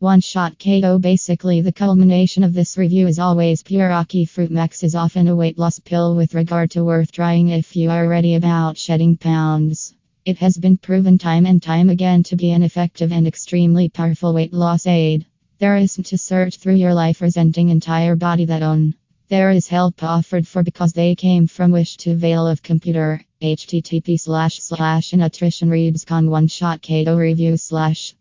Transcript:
One shot Keto basically the culmination of this review is always pure Aki Fruit Max is often a weight loss pill with regard to worth trying if you are ready about shedding pounds. It has been proven time and time again to be an effective and extremely powerful weight loss aid. There isn't to search through your life resenting entire body that own. There is help offered for because they came from Wish to Veil of Computer. http slash slash nutrition reads con one shot Keto review slash